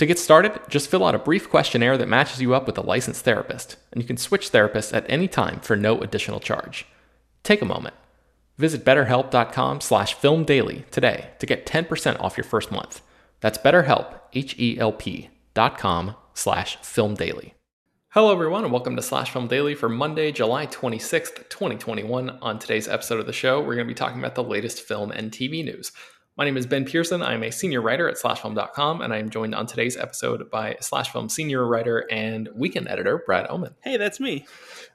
To get started, just fill out a brief questionnaire that matches you up with a licensed therapist, and you can switch therapists at any time for no additional charge. Take a moment. Visit betterhelp.com slash filmdaily today to get 10% off your first month. That's betterhelp, H-E-L-P dot com slash filmdaily. Hello, everyone, and welcome to Slash Film Daily for Monday, July 26th, 2021. On today's episode of the show, we're going to be talking about the latest film and TV news. My name is Ben Pearson. I'm a senior writer at slashfilm.com, and I am joined on today's episode by Slashfilm senior writer and weekend editor, Brad Oman. Hey, that's me.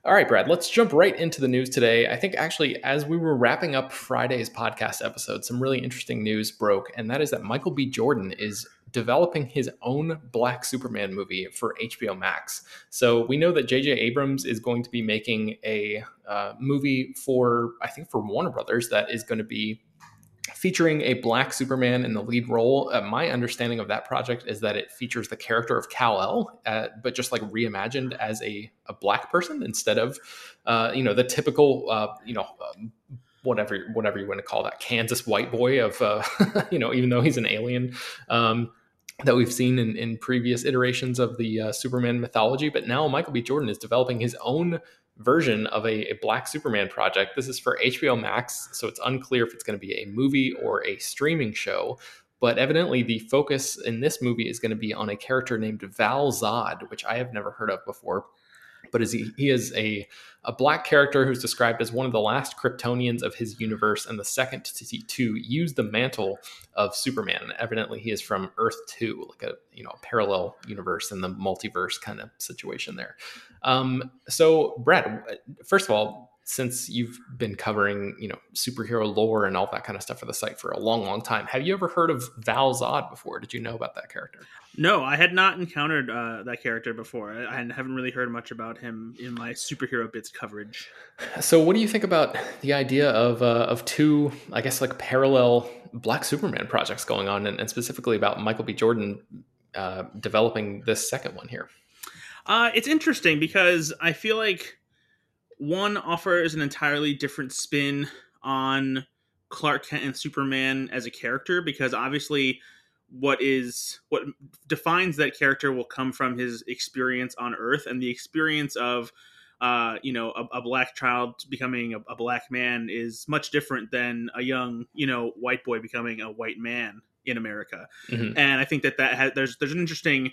All right, Brad, let's jump right into the news today. I think actually, as we were wrapping up Friday's podcast episode, some really interesting news broke, and that is that Michael B. Jordan is developing his own Black Superman movie for HBO Max. So we know that J.J. Abrams is going to be making a uh, movie for, I think, for Warner Brothers that is going to be featuring a black Superman in the lead role. Uh, my understanding of that project is that it features the character of Kal El, uh, but just like reimagined as a, a black person instead of, uh, you know, the typical, uh, you know, um, whatever whatever you want to call that Kansas white boy of, uh, you know, even though he's an alien. Um, that we've seen in, in previous iterations of the uh, Superman mythology, but now Michael B. Jordan is developing his own version of a, a, Black Superman project. This is for HBO Max, so it's unclear if it's going to be a movie or a streaming show. But evidently, the focus in this movie is going to be on a character named Val Zod, which I have never heard of before but is he, he is a, a black character who's described as one of the last Kryptonians of his universe and the second to, to use the mantle of Superman. And evidently, he is from Earth Two, like a you know a parallel universe in the multiverse kind of situation there. Um, so, Brad, first of all, since you've been covering, you know, superhero lore and all that kind of stuff for the site for a long, long time, have you ever heard of Val Zod before? Did you know about that character? No, I had not encountered uh, that character before. I haven't really heard much about him in my superhero bits coverage. So, what do you think about the idea of uh, of two, I guess, like parallel Black Superman projects going on, and, and specifically about Michael B. Jordan uh, developing this second one here? Uh, it's interesting because I feel like one offers an entirely different spin on Clark Kent and Superman as a character because obviously what is what defines that character will come from his experience on earth and the experience of uh, you know a, a, black child becoming a, a, black man is much different than a young you know white boy becoming a white man in america mm-hmm. and i think that that has, there's there's an interesting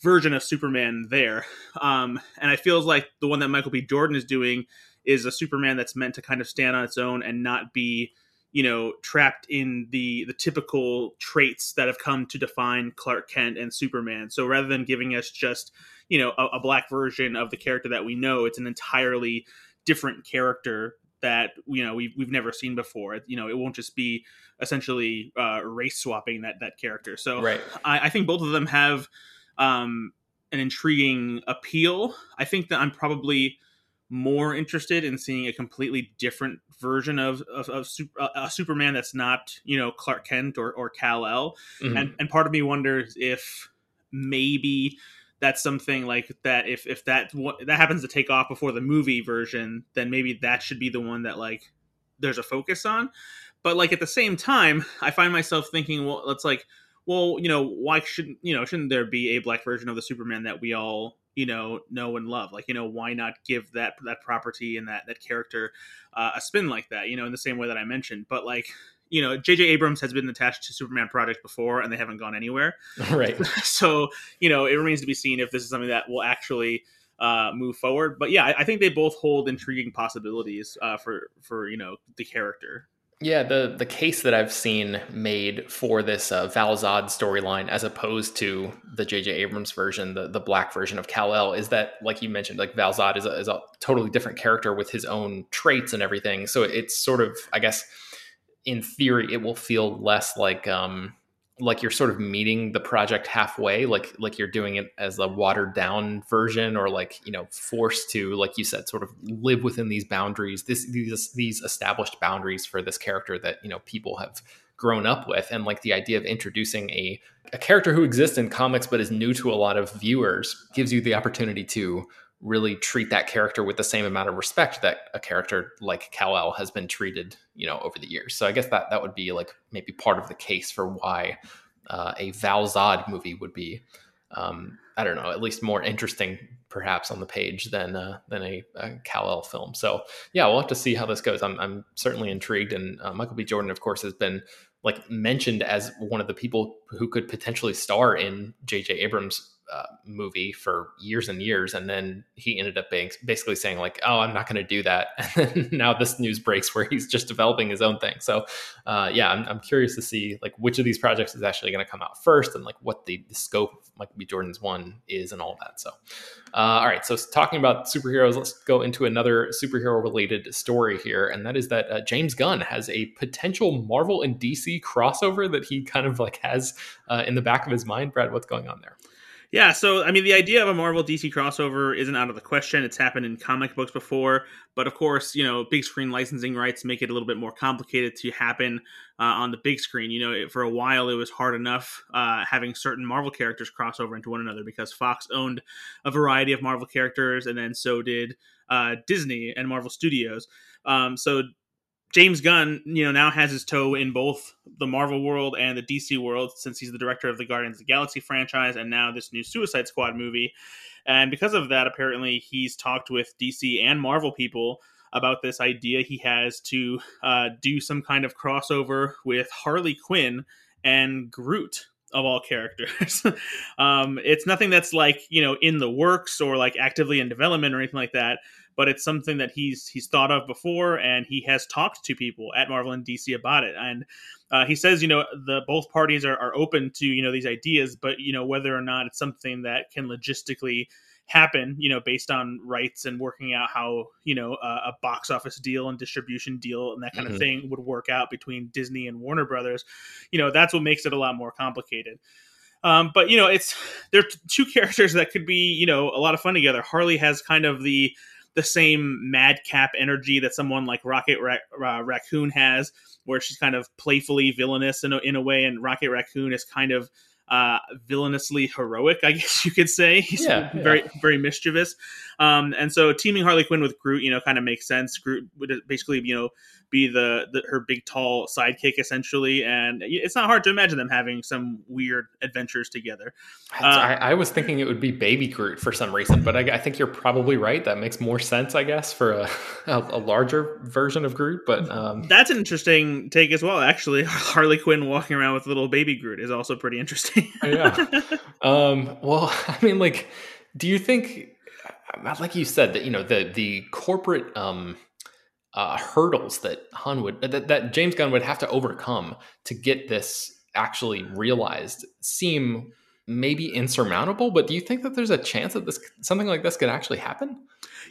version of Superman there. Um, and I feels like the one that Michael B. Jordan is doing is a Superman that's meant to kind of stand on its own and not be, you know, trapped in the the typical traits that have come to define Clark Kent and Superman. So rather than giving us just, you know, a, a black version of the character that we know, it's an entirely different character that you know we've, we've never seen before you know it won't just be essentially uh, race swapping that that character so right. I, I think both of them have um, an intriguing appeal. I think that I'm probably more interested in seeing a completely different version of, of, of super, uh, a Superman that's not, you know, Clark Kent or, or Kal-El. Mm-hmm. And, and part of me wonders if maybe that's something like that if if that that happens to take off before the movie version then maybe that should be the one that like there's a focus on but like at the same time i find myself thinking well it's like well, you know, why shouldn't you know shouldn't there be a black version of the Superman that we all you know know and love? Like, you know, why not give that that property and that that character uh, a spin like that? You know, in the same way that I mentioned. But like, you know, J.J. Abrams has been attached to Superman project before, and they haven't gone anywhere. Right. so, you know, it remains to be seen if this is something that will actually uh, move forward. But yeah, I, I, think they both hold intriguing possibilities uh, for for you know the character. Yeah, the the case that I've seen made for this uh, Val Zod storyline, as opposed to the J.J. Abrams version, the the black version of Kal El, is that like you mentioned, like Val Zod is a, is a totally different character with his own traits and everything. So it's sort of, I guess, in theory, it will feel less like um, like you're sort of meeting the project halfway like like you're doing it as a watered down version or like you know forced to like you said sort of live within these boundaries this these these established boundaries for this character that you know people have grown up with. And like the idea of introducing a a character who exists in comics but is new to a lot of viewers gives you the opportunity to really treat that character with the same amount of respect that a character like Kal-El has been treated, you know, over the years. So I guess that that would be like maybe part of the case for why uh, a Val Zod movie would be, um, I don't know, at least more interesting perhaps on the page than uh, than a, a Kal-El film. So yeah, we'll have to see how this goes. I'm I'm certainly intrigued, and uh, Michael B. Jordan, of course, has been like mentioned as one of the people who could potentially star in J.J. Abrams' uh, movie for years and years, and then he ended up being basically saying like, "Oh, I'm not going to do that." And then now this news breaks where he's just developing his own thing. So, uh, yeah, I'm, I'm, curious to see like which of these projects is actually going to come out first, and like what the, the, scope of Michael B. Jordan's one is, and all that. So, uh, all right. So, talking about superheroes, let's go into another superhero related story here, and that is that uh, James Gunn has a potential Marvel and DC crossover that he kind of like has uh, in the back of his mind. Brad, what's going on there? Yeah, so I mean, the idea of a Marvel DC crossover isn't out of the question. It's happened in comic books before, but of course, you know, big screen licensing rights make it a little bit more complicated to happen uh, on the big screen. You know, it, for a while, it was hard enough uh, having certain Marvel characters cross over into one another because Fox owned a variety of Marvel characters, and then so did uh, Disney and Marvel Studios. Um, so James Gunn, you know, now has his toe in both the Marvel world and the DC world since he's the director of the Guardians of the Galaxy franchise and now this new Suicide Squad movie. And because of that, apparently he's talked with DC and Marvel people about this idea he has to uh, do some kind of crossover with Harley Quinn and Groot of all characters. um, it's nothing that's like you know in the works or like actively in development or anything like that but it's something that he's he's thought of before, and he has talked to people at Marvel and DC about it. And uh, he says, you know, the both parties are, are open to you know these ideas, but you know whether or not it's something that can logistically happen, you know, based on rights and working out how you know a box office deal and distribution deal and that kind mm-hmm. of thing would work out between Disney and Warner Brothers. You know, that's what makes it a lot more complicated. Um, but you know, it's they're two characters that could be you know a lot of fun together. Harley has kind of the the same madcap energy that someone like Rocket Ra- uh, Raccoon has, where she's kind of playfully villainous in a, in a way, and Rocket Raccoon is kind of uh, villainously heroic, I guess you could say. He's yeah, very yeah. very mischievous, um, and so teaming Harley Quinn with Groot, you know, kind of makes sense. Groot would basically, you know, be the, the, her big tall sidekick essentially, and it's not hard to imagine them having some weird adventures together. Uh, I, I, was thinking it would be Baby Groot for some reason, but I, I, think you're probably right. That makes more sense, I guess, for a, a, a larger version of Groot. But um... that's an interesting take as well. Actually, Harley Quinn walking around with little Baby Groot is also pretty interesting. Yeah. Um, well, I mean, like, do you think, uh, like you said, that you know the the corporate um, uh, hurdles that Han would that, that James Gunn would have to overcome to get this actually realized seem maybe insurmountable. But do you think that there's a chance that this something like this could actually happen?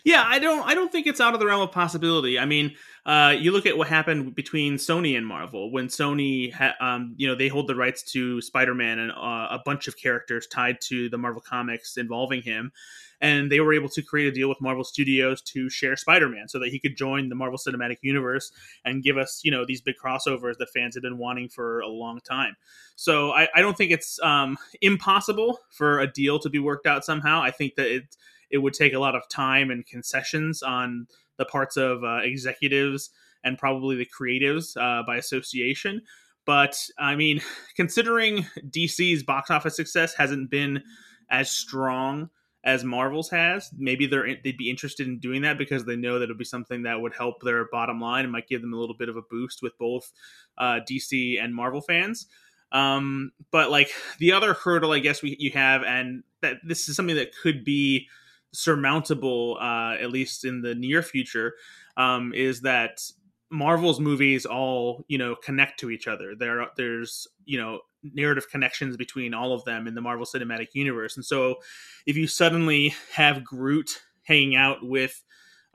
Yeah, I don't. I don't think it's out of the realm of possibility. I mean, uh, you look at what happened between Sony and Marvel when Sony, ha- um, you know, they hold the rights to Spider-Man and uh, a bunch of characters tied to the Marvel comics involving him, and they were able to create a deal with Marvel Studios to share Spider-Man so that he could join the Marvel Cinematic Universe and give us, you know, these big crossovers that fans have been wanting for a long time. So I, I don't think it's um, impossible for a deal to be worked out somehow. I think that it it would take a lot of time and concessions on the parts of uh, executives and probably the creatives uh, by association. But I mean, considering DC's box office success hasn't been as strong as Marvel's has, maybe they're they'd be interested in doing that because they know that it'll be something that would help their bottom line and might give them a little bit of a boost with both uh, DC and Marvel fans. Um, but like the other hurdle, I guess we you have, and that this is something that could be surmountable, uh, at least in the near future, um, is that Marvel's movies all you know connect to each other. There, there's you know narrative connections between all of them in the Marvel Cinematic Universe, and so if you suddenly have Groot hanging out with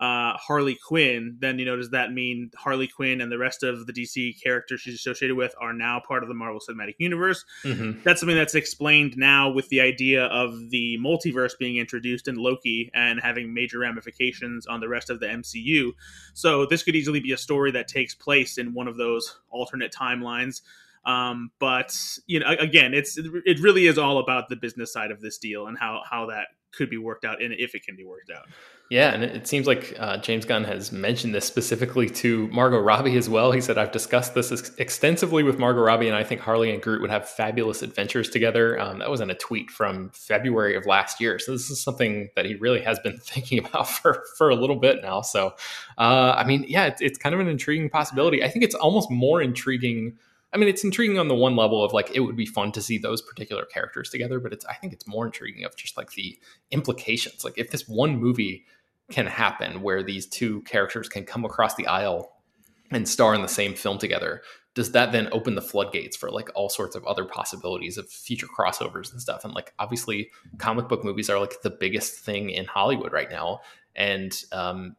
uh, Harley Quinn, then you know does that mean Harley Quinn and the rest of the DC characters she's associated with are now part of the Marvel Cinematic Universe? Mm-hmm. That's something that's explained now with the idea of the multiverse being introduced in Loki and having major ramifications on the rest of the MCU. So this could easily be a story that takes place in one of those alternate timelines. Um, but you know, again, it's it really is all about the business side of this deal and how how that could be worked out and if it can be worked out. Yeah, and it seems like uh, James Gunn has mentioned this specifically to Margot Robbie as well. He said, I've discussed this ex- extensively with Margot Robbie, and I think Harley and Groot would have fabulous adventures together. Um, that was in a tweet from February of last year. So this is something that he really has been thinking about for, for a little bit now. So, uh, I mean, yeah, it's, it's kind of an intriguing possibility. I think it's almost more intriguing – I mean, it's intriguing on the one level of like it would be fun to see those particular characters together, but it's I think it's more intriguing of just like the implications. Like if this one movie can happen where these two characters can come across the aisle and star in the same film together, does that then open the floodgates for like all sorts of other possibilities of future crossovers and stuff? And like obviously, comic book movies are like the biggest thing in Hollywood right now, and um,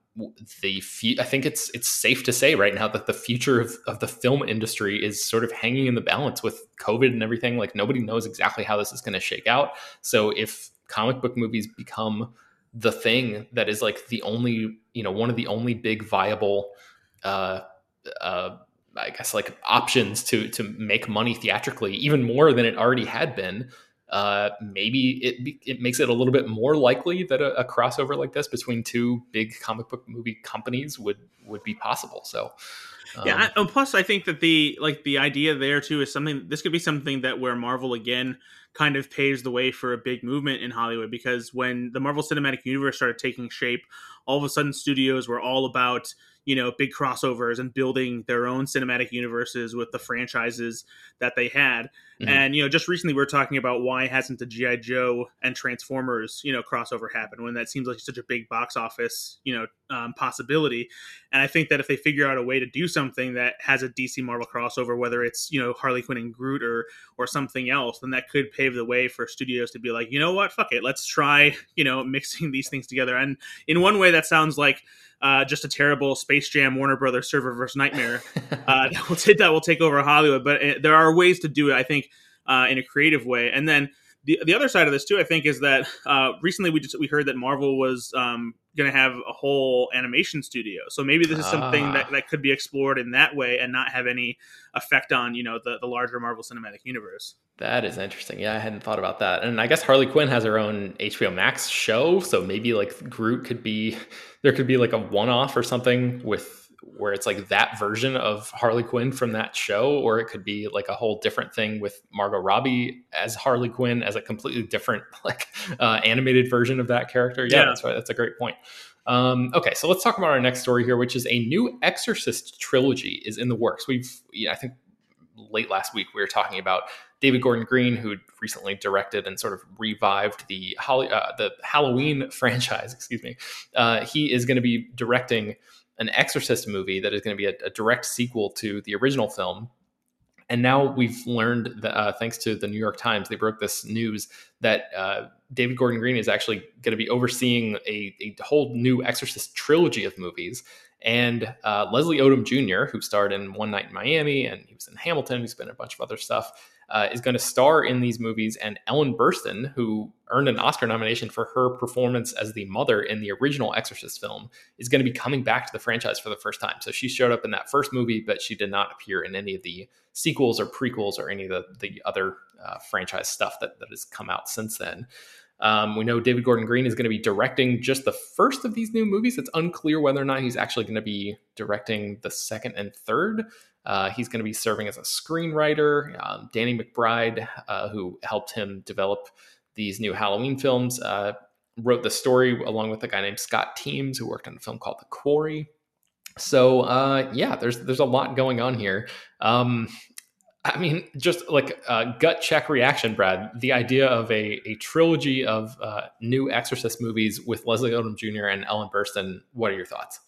the I think it's it's safe to say right now that the future of, of the film industry is sort of hanging in the balance with COVID and everything. Like nobody knows exactly how this is going to shake out. So if comic book movies become the thing that is like the only you know one of the only big viable uh, uh, I guess like options to to make money theatrically, even more than it already had been uh, maybe it it makes it a little bit more likely that a, a, crossover like this between two big comic book movie companies would would be possible. So. Um, yeah, and plus I think that the like the idea there too is something. This could be something that where Marvel again kind of paves the way for a big movement in Hollywood because when the Marvel Cinematic Universe started taking shape, all of a sudden studios were all about you know big crossovers and building their own cinematic universes with the franchises that they had. Mm-hmm. and you know just recently we are talking about why hasn't the gi joe and transformers you know crossover happened when that seems like such a big box office you know um, possibility. And i think that if they figure out a way to do something that has a dc marvel crossover whether it's you know harley quinn and groot or or something else then that could pave the way for studios to be like you know what? Fuck it. Let's try you know mixing these things together. And in one way that sounds like uh, just a terrible Space Jam Warner Brothers Serververse nightmare uh, that will take that will take over Hollywood. But it, there are ways to do it, I think, uh, in a creative way. And then the the other side of this too, I think, is that uh, recently we just we heard that Marvel was um, going to have a whole animation studio. So maybe this is something ah. that, that could be explored in that way and not have any effect on you know the the larger Marvel Cinematic Universe. That is interesting. Yeah, I hadn't thought about that. And I guess Harley Quinn has her own HBO Max show, so maybe like Groot could be there could be like a one-off or something with where it's like that version of Harley Quinn from that show, or it could be like a whole different thing with Margot Robbie as Harley Quinn as a completely different like uh, animated version of that character. Yeah, yeah, that's right. That's a great point. Um, okay, so let's talk about our next story here, which is a new Exorcist trilogy is in the works. We've, yeah, I think late last week we were talking about David Gordon Green, who recently directed and sort of revived the Holly, uh, the Halloween franchise, excuse me, uh, he is going to be directing an Exorcist movie that is going to be a, a direct sequel to the original film and now we've learned that, uh, thanks to the New York Times, they broke this news that uh, David Gordon Green is actually going to be overseeing a, a, whole new Exorcist trilogy of movies. And uh, Leslie Odom Jr., who starred in One Night in Miami and he was in Hamilton, he's been in a bunch of other stuff, uh, is going to star in these movies. And Ellen Burstyn, who earned an Oscar nomination for her performance as the mother in the original Exorcist film, is going to be coming back to the franchise for the first time. So she showed up in that first movie, but she did not appear in any of the sequels or prequels or any of the, the other uh, franchise stuff that, that has come out since then. Um, we know David Gordon Green is going to be directing just the first of these new movies. It's unclear whether or not he's actually going to be directing the second and third. Uh, he's going to be serving as a screenwriter. Um, Danny McBride, uh, who helped him develop these new Halloween films, uh, wrote the story along with a guy named Scott Teems, who worked on a film called The Quarry. So uh, yeah, there's there's a lot going on here. Um, I mean, just like a gut check reaction, Brad. The idea of a, a trilogy of uh, new Exorcist movies with Leslie Odom Jr. and Ellen Burstyn. What are your thoughts?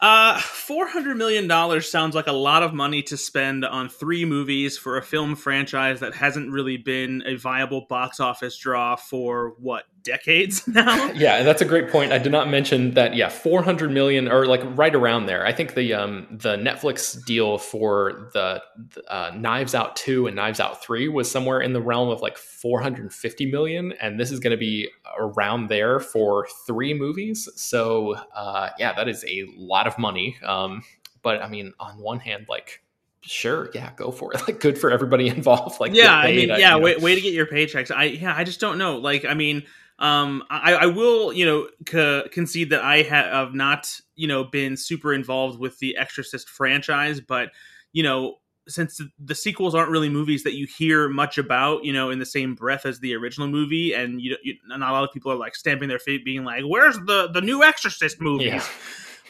Uh, four hundred million dollars sounds like a lot of money to spend on three movies for a film franchise that hasn't really been a viable box office draw for what decades now. yeah, that's a great point. I did not mention that. Yeah, four hundred million, or like right around there. I think the um the Netflix deal for the uh, Knives Out two and Knives Out three was somewhere in the realm of like four hundred fifty million, and this is going to be around there for three movies. So uh, yeah, that is a lot of money. Um, but I mean, on one hand, like sure yeah go for it like good for everybody involved like yeah i mean yeah way, way to get your paychecks i yeah i just don't know like i mean um, I, I will, you know, c- concede that I have not, you know, been super involved with the Exorcist franchise, but you know, since the sequels aren't really movies that you hear much about, you know, in the same breath as the original movie, and you, you not a lot of people are like stamping their feet, being like, "Where's the the new Exorcist movies?" Yeah.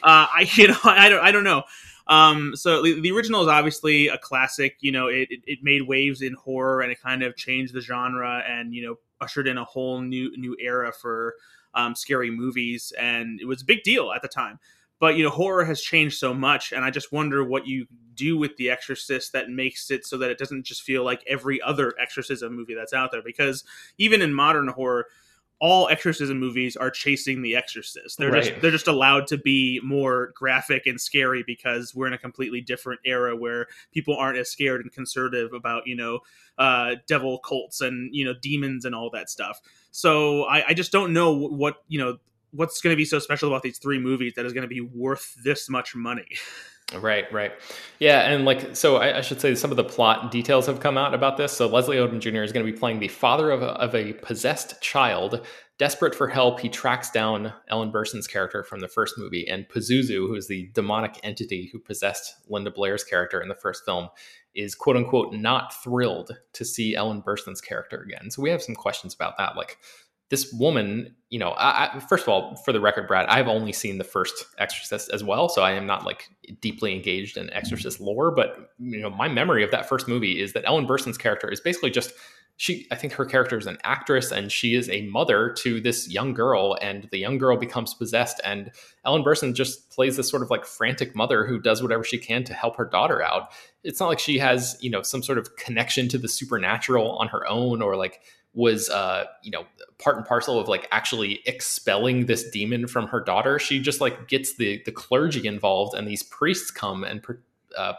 Uh, I you know I don't I don't know. Um, so the, original is obviously a classic. You know, it, it, it made waves in horror and it kind of changed the genre and you know ushered in a whole new new era for um, scary movies, and it was a big deal at the time. But you know, horror has changed so much, and I just wonder what you do with The Exorcist that makes it so that it doesn't just feel like every other exorcism movie that's out there. Because even in modern horror, all exorcism movies are chasing the exorcist. They're right. just they're just allowed to be more graphic and scary because we're in a completely different era where people aren't as scared and conservative about you know uh, devil cults and you know demons and all that stuff. So I, I just don't know what you know what's going to be so special about these three movies that is going to be worth this much money Right, right. Yeah, and like, so I, I, should say some of the plot details have come out about this. So Leslie Odom Jr. is going to be playing the father of a, of a possessed child. Desperate for help, he tracks down Ellen Burstyn's character from the first movie, and Pazuzu, who is the demonic entity who possessed Linda Blair's character in the first film, is quote unquote not thrilled to see Ellen Burstyn's character again. So we have some questions about that. Like, this woman, you know, I, I, first of all, for the record, Brad, I've only seen the first Exorcist as well, so I am not like deeply engaged in Exorcist lore. But you know, my memory of that first movie is that Ellen Burstyn's character is basically just she. I think her character is an actress, and she is a mother to this young girl, and the young girl becomes possessed, and Ellen Burstyn just plays this sort of like frantic mother who does whatever she can to help her daughter out. It's not like she has you know some sort of connection to the supernatural on her own, or like was uh you know part and parcel of like actually expelling this demon from her daughter. She just like gets the the clergy involved and these priests come and uh,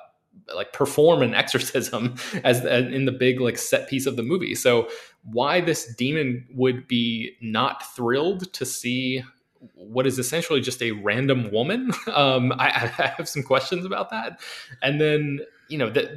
like perform an exorcism as in the big like set piece of the movie. So why this demon would be not thrilled to see what is essentially just a random woman um I, I have some questions about that. And then you know that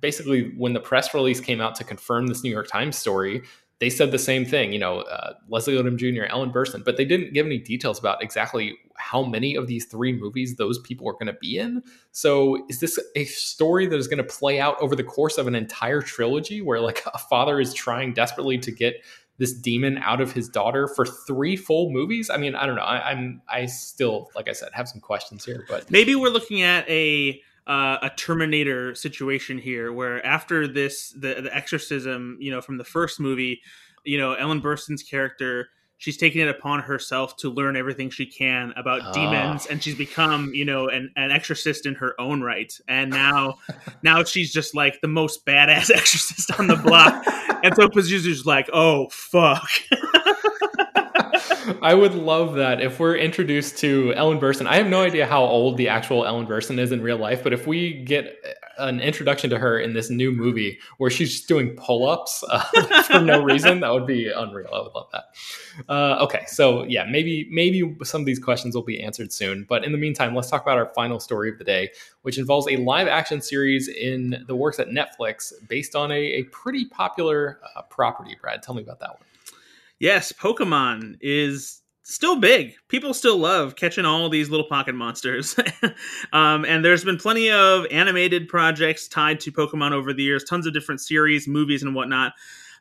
basically when the press release came out to confirm this New York Times story, they said the same thing, you know, uh, Leslie Odom Jr., Ellen Burstyn, but they didn't give any details about exactly how many of these three movies those people are going to be in. So, is this a story that is going to play out over the course of an entire trilogy where, like, a father is trying desperately to get this demon out of his daughter for three full movies? I mean, I don't know. I, I'm, I still, like I said, have some questions here, but maybe we're looking at a uh, a Terminator situation here, where after this, the the exorcism, you know, from the first movie, you know, Ellen Burstyn's character, she's taken it upon herself to learn everything she can about oh. demons, and she's become, you know, an, an exorcist in her own right. And now, now she's just like the most badass exorcist on the block. and so Pazuzu's like, oh fuck. I would love that if we're introduced to Ellen Burstyn. I have no idea how old the actual Ellen Burstyn is in real life, but if we get an introduction to her in this new movie where she's just doing pull-ups uh, for no reason, that would be unreal. I would love that. Uh, okay, so yeah, maybe maybe some of these questions will be answered soon. But in the meantime, let's talk about our final story of the day, which involves a live-action series in the works at Netflix based on a, a pretty popular uh, property. Brad, tell me about that one yes, Pokemon is still big. People still love catching all these little pocket monsters. um, and there's been plenty of animated projects tied to Pokemon over the years, tons of different series, movies, and whatnot.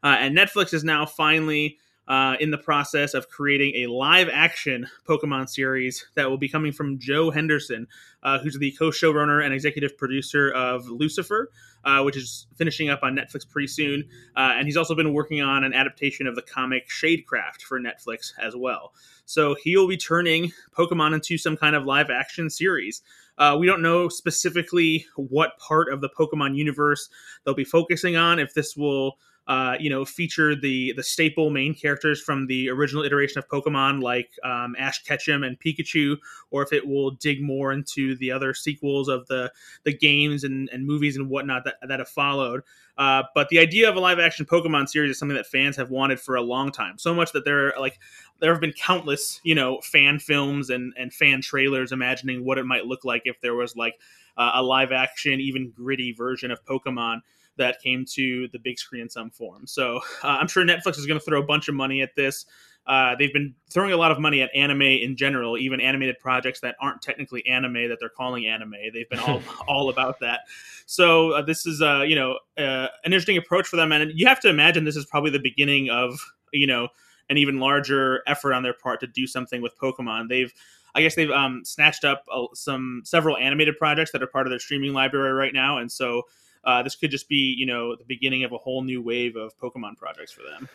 Uh, and Netflix is now finally uh, in the process of creating a live action Pokemon series that will be coming from Joe Henderson, uh, who's the co showrunner and executive producer of Lucifer, uh, which is finishing up on Netflix pretty soon. Uh, and he's also been working on an adaptation of the comic Shadecraft for Netflix as well. So he'll be turning Pokemon into some kind of live action series. Uh, we don't know specifically what part of the Pokemon universe they'll be focusing on, if this will uh, you know, feature the the staple main characters from the original iteration of Pokemon, like um, Ash Ketchum and Pikachu, or if it will dig more into the other sequels of the the games and, and movies and whatnot that, that have followed. Uh, but the idea of a live action Pokemon series is something that fans have wanted for a long time. So much that there are like there have been countless, you know, fan films and and fan trailers imagining what it might look like if there was like uh, a live action, even gritty version of Pokemon that came to the big screen in some form. So uh, I'm sure Netflix is going to throw a bunch of money at this. Uh, they've been throwing a lot of money at anime in general, even animated projects that aren't technically anime that they're calling anime. They've been all all about that. So uh, this is uh, you know uh, an interesting approach for them, and you have to imagine this is probably the beginning of you know an even larger effort on their part to do something with Pokemon. They've I guess they've um, snatched up some several animated projects that are part of their streaming library right now, and so uh, this could just be you know the beginning of a whole new wave of Pokemon projects for them.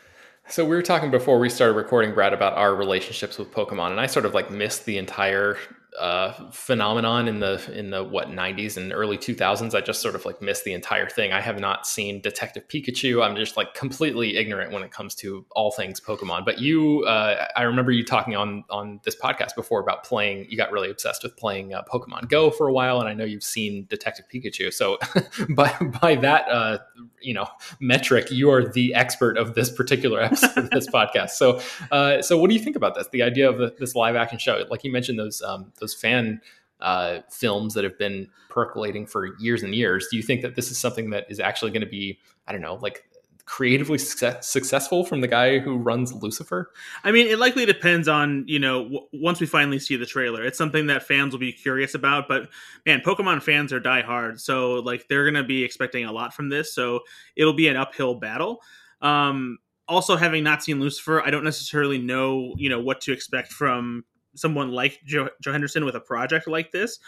So we were talking before we started recording, Brad, about our relationships with Pokemon, and I sort of like missed the entire uh, phenomenon in the in the what 90s and early 2000s. I just sort of like missed the entire thing. I have not seen Detective Pikachu. I'm just like completely ignorant when it comes to all things Pokemon. But you, uh, I remember you talking on on this podcast before about playing. You got really obsessed with playing uh, Pokemon Go for a while, and I know you've seen Detective Pikachu. So by by that uh, you know metric, you are the expert of this particular episode of this podcast. So uh, so what do you think about this? The idea of the, this live action show, like you mentioned those um, those fan uh, films that have been percolating for years and years. Do you think that this is something that is actually going to be, I don't know, like creatively success- successful from the guy who runs Lucifer? I mean, it likely depends on, you know, w- once we finally see the trailer. It's something that fans will be curious about, but man, Pokemon fans are die hard. So, like, they're going to be expecting a lot from this. So, it'll be an uphill battle. Um, also, having not seen Lucifer, I don't necessarily know, you know, what to expect from someone like Joe, Joe Henderson with a project like this.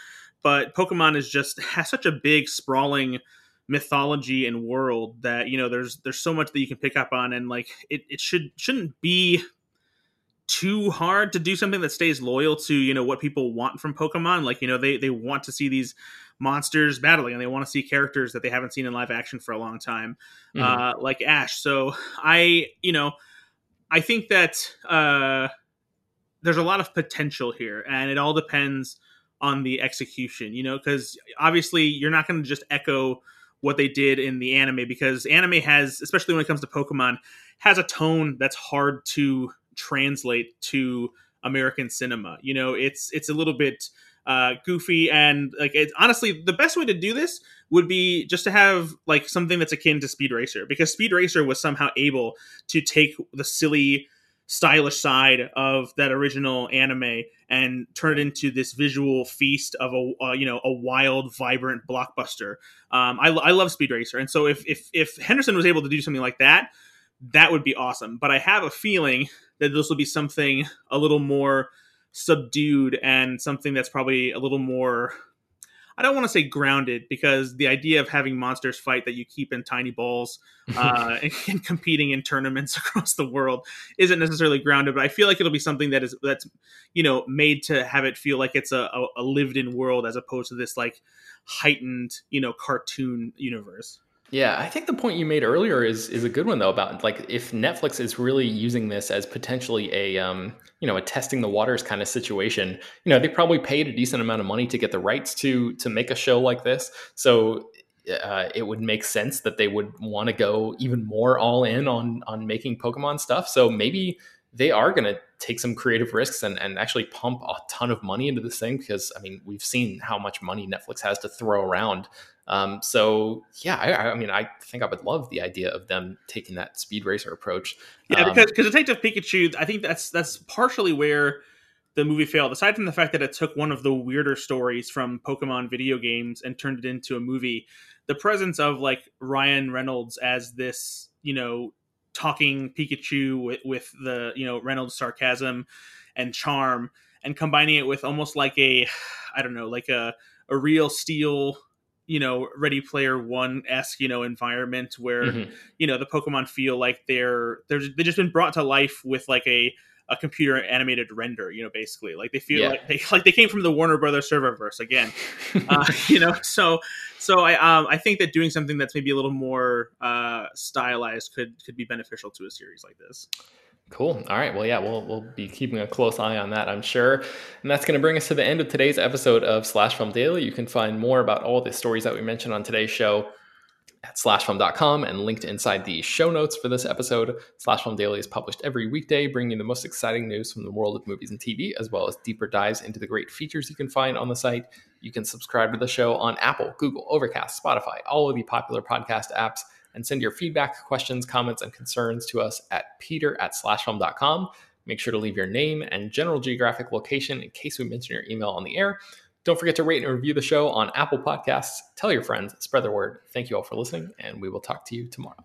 But Pokemon is just has such a big sprawling mythology and world that you know there's there's so much that you can pick up on and like it, it should shouldn't be too hard to do something that stays loyal to you know what people want from pokemon like you know they they want to see these monsters battling and they want to see characters that they haven't seen in live action for a long time mm-hmm. uh like ash so i you know i think that uh there's a lot of potential here, and it all depends on the execution. You know, because obviously you're not going to just echo what they did in the anime because anime has, especially when it comes to Pokemon, has a tone that's hard to translate to American cinema. You know, it's it's a little bit uh, goofy and like it's honestly the best way to do this would be just to have like something that's akin to Speed Racer because Speed Racer was somehow able to take the silly stylish side of that original anime and turn it into this visual feast of a uh, you know a wild vibrant blockbuster. Um, I, I love speed racer. And so if, if if henderson was able to do something like that that would be awesome. But i have a feeling that this will be something a little more subdued and something that's probably a little more I don't want to say grounded because the idea of having monsters fight that you keep in tiny balls uh, and, and, competing in tournaments across the world isn't necessarily grounded. But I feel like it'll be something that is that's you know made to have it feel like it's a, a, a lived in world as opposed to this like heightened you know cartoon universe. Yeah, I think the point you made earlier is is a good one though about like if Netflix is really using this as potentially a um, you know a testing the waters kind of situation. You know, they probably paid a decent amount of money to get the rights to to make a show like this. So uh, it would make sense that they would want to go even more all in on on making Pokemon stuff. So maybe they are going to take some creative risks and, and actually pump a ton of money into this thing because I mean we've seen how much money Netflix has to throw around um, so yeah, I, I, mean, I think I would love the idea of them taking that speed racer approach. Yeah, um, because because Detective Pikachu, I think that's that's partially where the movie failed. Aside from the fact that it took one of the weirder stories from Pokemon video games and turned it into a movie, the presence of like Ryan Reynolds as this, you know, talking Pikachu with, with the you know Reynolds sarcasm and charm, and combining it with almost like a, I don't know, like a a real steel you know ready player one esque you know environment where mm-hmm. you know the pokemon feel like they're they're they've just been brought to life with like a a computer animated render you know basically like they feel yeah. like they like they came from the warner brothers serververse again uh, you know so so i um i think that doing something that's maybe a little more uh stylized could could be beneficial to a series like this Cool. All right. Well, yeah, we'll we'll be keeping a close eye on that, I'm sure. And that's going to bring us to the end of today's episode of Slash Film Daily. You can find more about all the stories that we mentioned on today's show at slashfilm.com and linked inside the show notes for this episode. Slash Film Daily is published every weekday, bringing you the most exciting news from the world of movies and TV, as well as deeper dives into the great features you can find on the site. You can subscribe to the show on Apple, Google, Overcast, Spotify, all of the popular podcast apps and send your feedback, questions, comments, and concerns to us at peter at slashfilm.com. Make sure to leave your name and general geographic location in case we mention your email on the air. Don't forget to rate and review the show on Apple Podcasts. Tell your friends, spread the word. Thank you all for listening, and we will talk to you tomorrow.